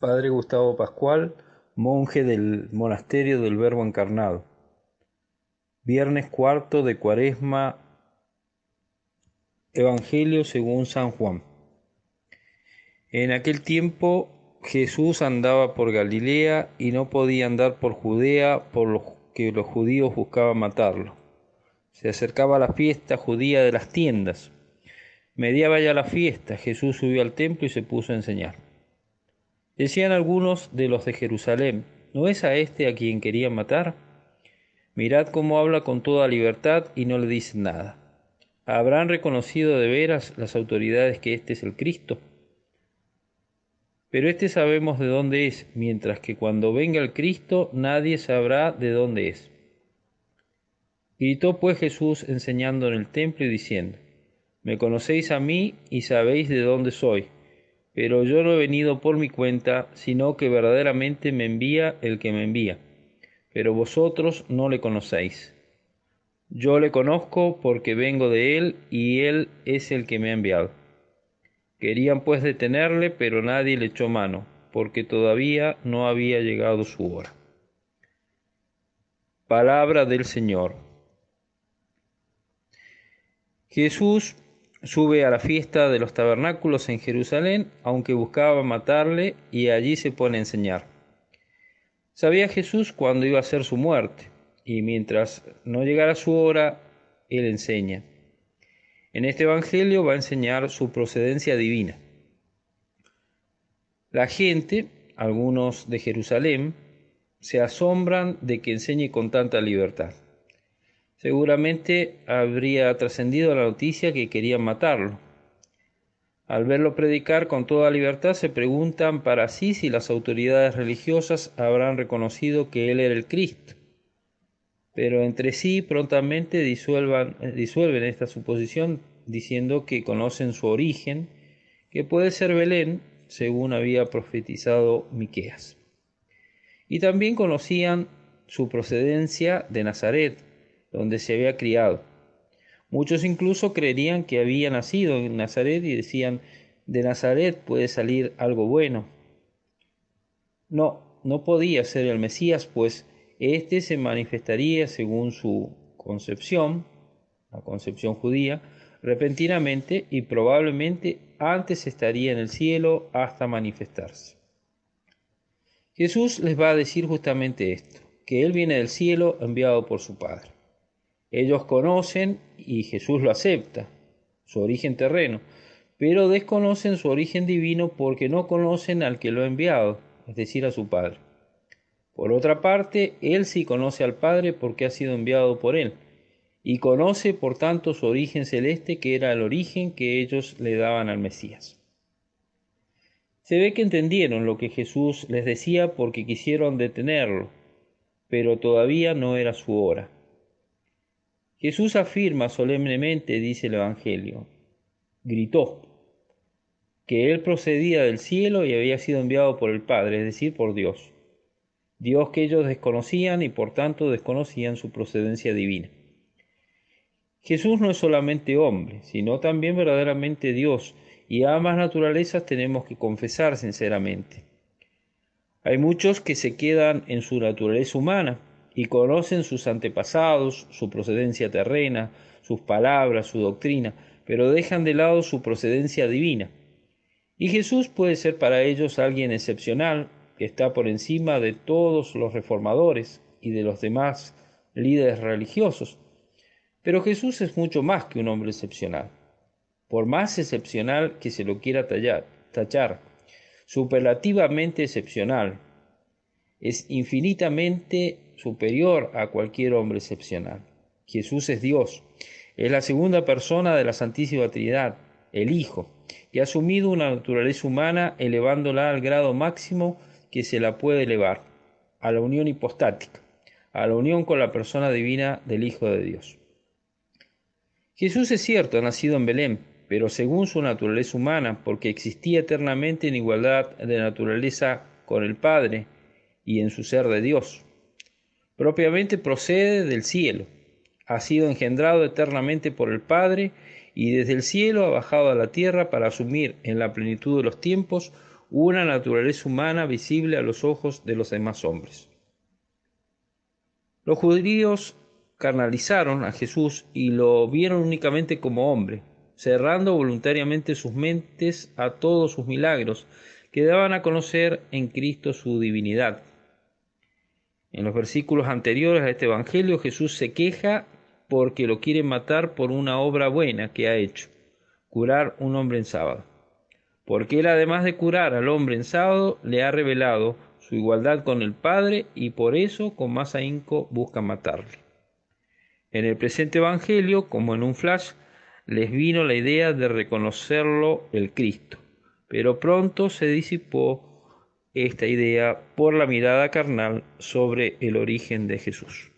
Padre Gustavo Pascual, monje del Monasterio del Verbo Encarnado. Viernes cuarto de Cuaresma, Evangelio según San Juan. En aquel tiempo Jesús andaba por Galilea y no podía andar por Judea por lo que los judíos buscaban matarlo. Se acercaba la fiesta judía de las tiendas. Mediaba ya la fiesta, Jesús subió al templo y se puso a enseñar. Decían algunos de los de Jerusalén, ¿no es a este a quien querían matar? Mirad cómo habla con toda libertad y no le dicen nada. ¿Habrán reconocido de veras las autoridades que este es el Cristo? Pero este sabemos de dónde es, mientras que cuando venga el Cristo nadie sabrá de dónde es. Gritó pues Jesús enseñando en el templo y diciendo, Me conocéis a mí y sabéis de dónde soy pero yo no he venido por mi cuenta, sino que verdaderamente me envía el que me envía. Pero vosotros no le conocéis. Yo le conozco porque vengo de él y él es el que me ha enviado. Querían pues detenerle, pero nadie le echó mano, porque todavía no había llegado su hora. Palabra del Señor. Jesús sube a la fiesta de los tabernáculos en Jerusalén, aunque buscaba matarle, y allí se pone a enseñar. Sabía Jesús cuándo iba a ser su muerte, y mientras no llegara su hora, él enseña. En este Evangelio va a enseñar su procedencia divina. La gente, algunos de Jerusalén, se asombran de que enseñe con tanta libertad. Seguramente habría trascendido la noticia que querían matarlo. Al verlo predicar con toda libertad, se preguntan para sí si las autoridades religiosas habrán reconocido que él era el Cristo. Pero entre sí prontamente disuelven esta suposición diciendo que conocen su origen, que puede ser Belén, según había profetizado Miqueas. Y también conocían su procedencia de Nazaret, donde se había criado. Muchos incluso creerían que había nacido en Nazaret y decían, de Nazaret puede salir algo bueno. No, no podía ser el Mesías, pues éste se manifestaría según su concepción, la concepción judía, repentinamente y probablemente antes estaría en el cielo hasta manifestarse. Jesús les va a decir justamente esto, que Él viene del cielo enviado por su Padre. Ellos conocen, y Jesús lo acepta, su origen terreno, pero desconocen su origen divino porque no conocen al que lo ha enviado, es decir, a su Padre. Por otra parte, Él sí conoce al Padre porque ha sido enviado por Él, y conoce por tanto su origen celeste que era el origen que ellos le daban al Mesías. Se ve que entendieron lo que Jesús les decía porque quisieron detenerlo, pero todavía no era su hora. Jesús afirma solemnemente, dice el Evangelio, gritó, que él procedía del cielo y había sido enviado por el Padre, es decir, por Dios. Dios que ellos desconocían y por tanto desconocían su procedencia divina. Jesús no es solamente hombre, sino también verdaderamente Dios, y a ambas naturalezas tenemos que confesar sinceramente. Hay muchos que se quedan en su naturaleza humana, y conocen sus antepasados, su procedencia terrena, sus palabras, su doctrina, pero dejan de lado su procedencia divina. Y Jesús puede ser para ellos alguien excepcional, que está por encima de todos los reformadores y de los demás líderes religiosos. Pero Jesús es mucho más que un hombre excepcional. Por más excepcional que se lo quiera tallar, tachar, superlativamente excepcional, es infinitamente superior a cualquier hombre excepcional. Jesús es Dios, es la segunda persona de la Santísima Trinidad, el Hijo, y ha asumido una naturaleza humana elevándola al grado máximo que se la puede elevar, a la unión hipostática, a la unión con la persona divina del Hijo de Dios. Jesús es cierto, ha nacido en Belén, pero según su naturaleza humana, porque existía eternamente en igualdad de naturaleza con el Padre y en su ser de Dios propiamente procede del cielo, ha sido engendrado eternamente por el Padre y desde el cielo ha bajado a la tierra para asumir en la plenitud de los tiempos una naturaleza humana visible a los ojos de los demás hombres. Los judíos carnalizaron a Jesús y lo vieron únicamente como hombre, cerrando voluntariamente sus mentes a todos sus milagros, que daban a conocer en Cristo su divinidad. En los versículos anteriores a este Evangelio Jesús se queja porque lo quieren matar por una obra buena que ha hecho, curar un hombre en sábado. Porque él además de curar al hombre en sábado, le ha revelado su igualdad con el Padre y por eso con más ahínco buscan matarle. En el presente Evangelio, como en un flash, les vino la idea de reconocerlo el Cristo, pero pronto se disipó esta idea por la mirada carnal sobre el origen de Jesús.